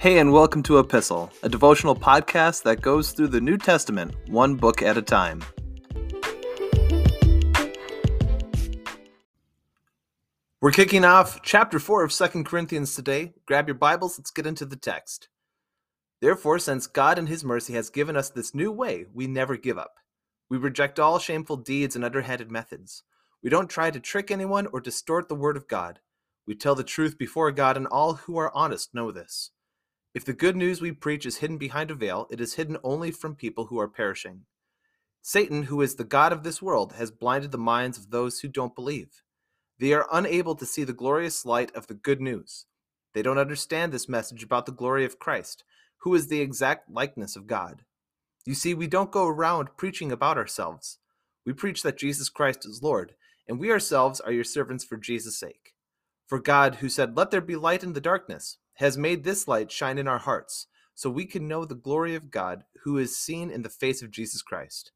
Hey, and welcome to Epistle, a devotional podcast that goes through the New Testament one book at a time. We're kicking off chapter 4 of 2 Corinthians today. Grab your Bibles, let's get into the text. Therefore, since God in His mercy has given us this new way, we never give up. We reject all shameful deeds and underhanded methods. We don't try to trick anyone or distort the Word of God. We tell the truth before God, and all who are honest know this. If the good news we preach is hidden behind a veil, it is hidden only from people who are perishing. Satan, who is the God of this world, has blinded the minds of those who don't believe. They are unable to see the glorious light of the good news. They don't understand this message about the glory of Christ, who is the exact likeness of God. You see, we don't go around preaching about ourselves. We preach that Jesus Christ is Lord, and we ourselves are your servants for Jesus' sake. For God, who said, Let there be light in the darkness, has made this light shine in our hearts, so we can know the glory of God, who is seen in the face of Jesus Christ.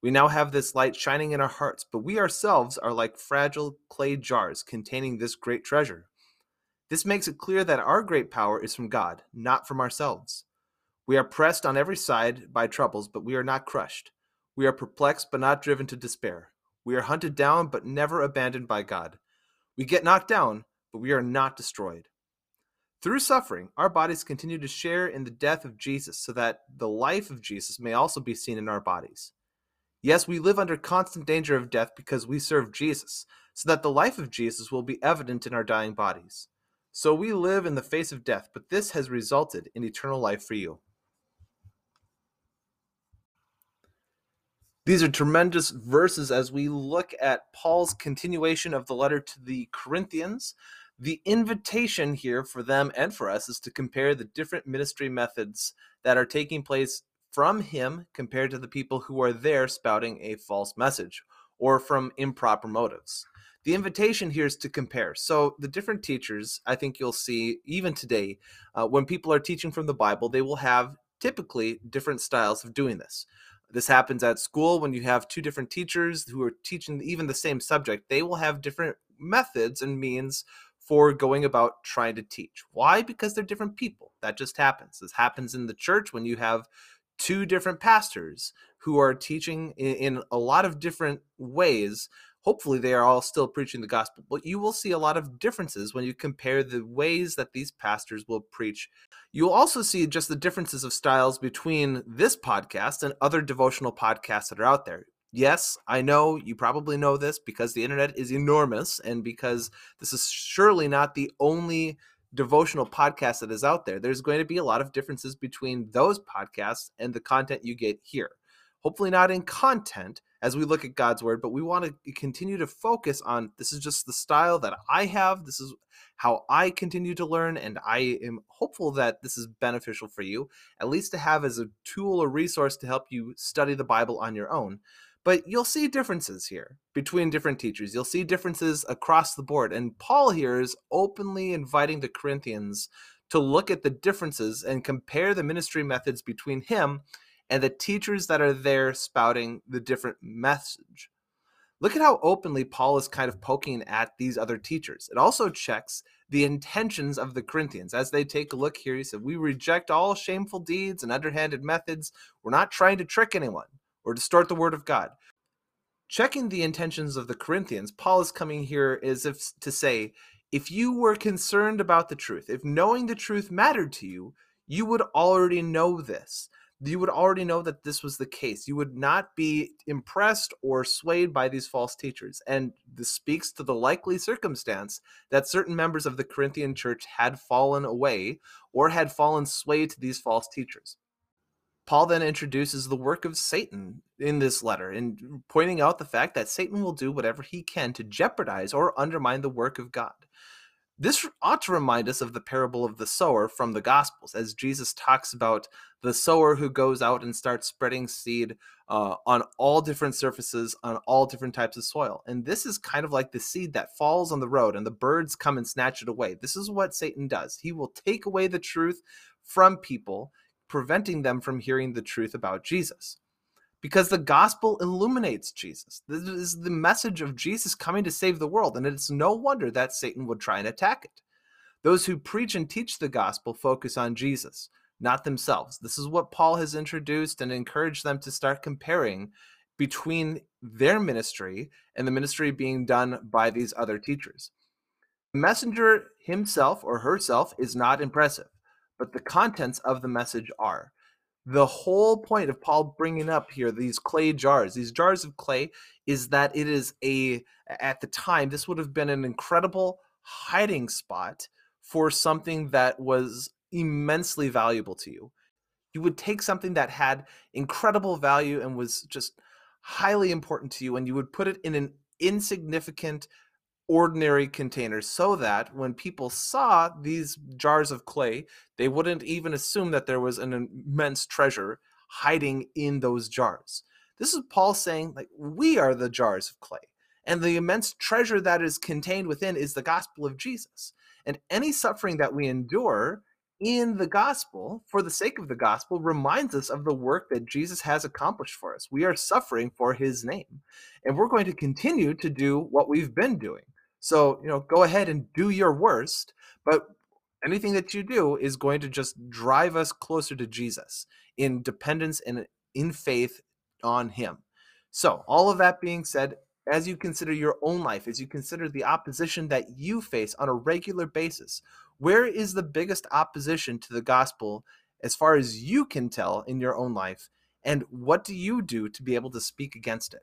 We now have this light shining in our hearts, but we ourselves are like fragile clay jars containing this great treasure. This makes it clear that our great power is from God, not from ourselves. We are pressed on every side by troubles, but we are not crushed. We are perplexed, but not driven to despair. We are hunted down, but never abandoned by God. We get knocked down, but we are not destroyed. Through suffering, our bodies continue to share in the death of Jesus so that the life of Jesus may also be seen in our bodies. Yes, we live under constant danger of death because we serve Jesus, so that the life of Jesus will be evident in our dying bodies. So we live in the face of death, but this has resulted in eternal life for you. These are tremendous verses as we look at Paul's continuation of the letter to the Corinthians. The invitation here for them and for us is to compare the different ministry methods that are taking place from him compared to the people who are there spouting a false message or from improper motives. The invitation here is to compare. So, the different teachers, I think you'll see even today, uh, when people are teaching from the Bible, they will have typically different styles of doing this. This happens at school when you have two different teachers who are teaching even the same subject. They will have different methods and means for going about trying to teach. Why? Because they're different people. That just happens. This happens in the church when you have two different pastors who are teaching in, in, a lot of different ways. Hopefully, they are all still preaching the gospel, but you will see a lot of differences when you compare the ways that these pastors will preach. You'll also see just the differences of styles between this podcast and other devotional podcasts that are out there yes, I know you probably know this because the internet is enormous and because this is surely not the only devotional podcast that is out there. There's going to be a lot of differences between those podcasts and the content you get here. Hopefully, not in content as we look at God's word, but we want to continue to focus on this is just the style that I have. This is how I continue to learn, and I am hopeful that this is beneficial for you, at least to have as a tool or resource to help you study the Bible on your own. But you'll see differences here between different teachers. You'll see differences across the board. And Paul here is openly inviting the Corinthians to look at the differences and compare the ministry methods between him and the teachers that are there spouting the different message. Look at how openly Paul is kind of poking at these other teachers. It also checks the intentions of the Corinthians. As they take a look here, he said, We reject all shameful deeds and underhanded methods. We're not trying to trick anyone or distort the word of God. Checking the intentions of the Corinthians, Paul is coming here as if to say, if you were concerned about the truth, if knowing the truth mattered to you, you would already know this. You would already know that this was the case. You would not be impressed or swayed by these false teachers. And this speaks to the likely circumstance that certain members of the Corinthian church had fallen away or had fallen sway to these false teachers. Paul then introduces the work of Satan in this letter and pointing out the fact that Satan will do whatever he can to jeopardize or undermine the work of God. This ought to remind us of the parable of the sower from the Gospels, as Jesus talks about the sower who goes out and starts spreading seed uh, on all different surfaces, on all different types of soil. And this is kind of like the seed that falls on the road and the birds come and snatch it away. This is what Satan does. He will take away the truth from people preventing them from hearing the truth about Jesus. Because the gospel illuminates Jesus. This is the message of Jesus coming to save the world, and it's no wonder that Satan would try and attack it. Those who preach and teach the gospel focus on Jesus, not themselves. This is what Paul has introduced and encouraged them to start comparing between their ministry and the ministry being done by these other teachers. The messenger himself or herself is not impressive, but the contents of the message are. The whole point of Paul bringing up here these clay jars, these jars of clay, is that it is a, at the time, this would have been an incredible hiding spot for something that was immensely valuable to you. You would take something that had incredible value and was just highly important to you, and you would put it in an insignificant, ordinary containers so that when people saw these jars of clay, they wouldn't even assume that there was an immense treasure hiding in those jars. This is Paul saying, like, we are the jars of clay. And the immense treasure that is contained within is the gospel of Jesus. And any suffering that we endure in the gospel, for the sake of the gospel, reminds us of the work that Jesus has accomplished for us. We are suffering for his name, and we're going to continue to do what we've been doing. So, you know, go ahead and do your worst, but anything that you do is going to just drive us closer to Jesus in dependence and in faith on him. So, all of that being said, as you consider your own life, as you consider the opposition that you face on a regular basis, where is the biggest opposition to the gospel as far as you can tell in your own life? And what do you do to be able to speak against it?